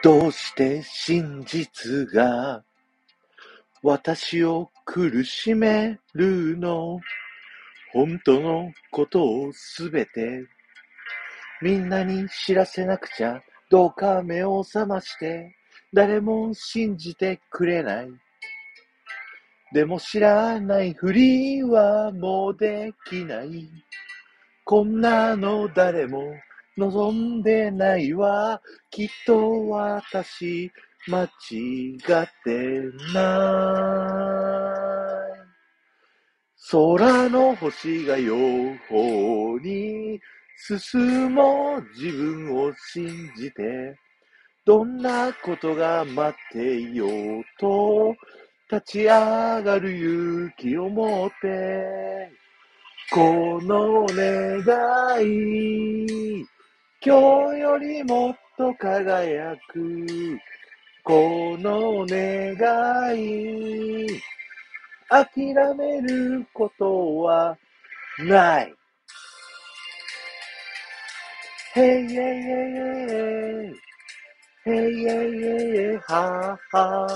どうして真実が私を苦しめるの？本当のことをすべてみんなに知らせなくちゃどうか目を覚まして誰も信じてくれない。でも知らないふりはもうできない。こんなの誰も望んでないわ。きっと私、間違ってない。空の星が予報に進もう自分を信じて、どんなことが待っていようと、立ち上がる勇気を持って、この願い、今日よりもっと輝く、この願い。諦めることはない。へいえいえいえい。へいえいえいはは。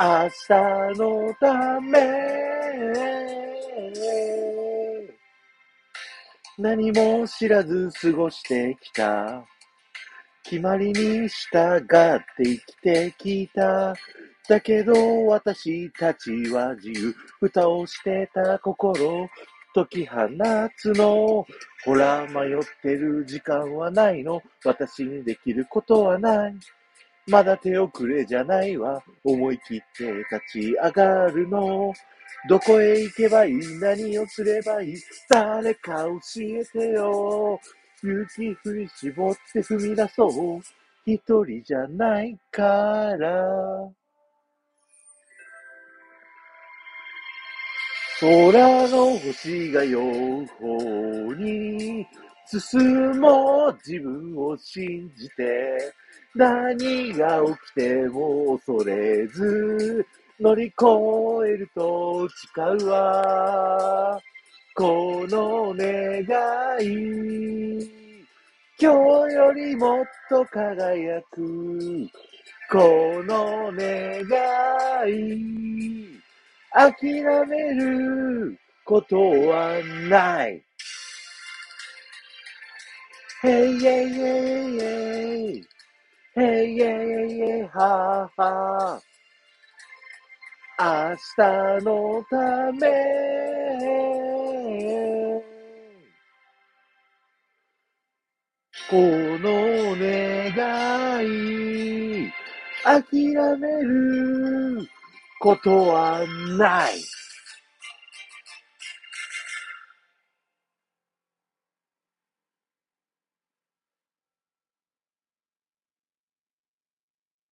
明日のため。何も知らず過ごしてきた。決まりに従って生きてきた。だけど私たちは自由。蓋をしてた心。解き放つの。ほら、迷ってる時間はないの。私にできることはない。まだ手遅れじゃないわ。思い切って立ち上がるの。どこへ行けばいい？何をすればいい？誰か教えてよ。勇気振り絞って踏み出そう。一人じゃないから。空の星が予報に進もう自分を信じて何が起きても恐れず乗り越えると誓うわ。この願い。今日よりもっと輝く。この願い。諦めることはない。へいえいえいえい。へいえいえいはは。明日のためこの願い諦めることはない。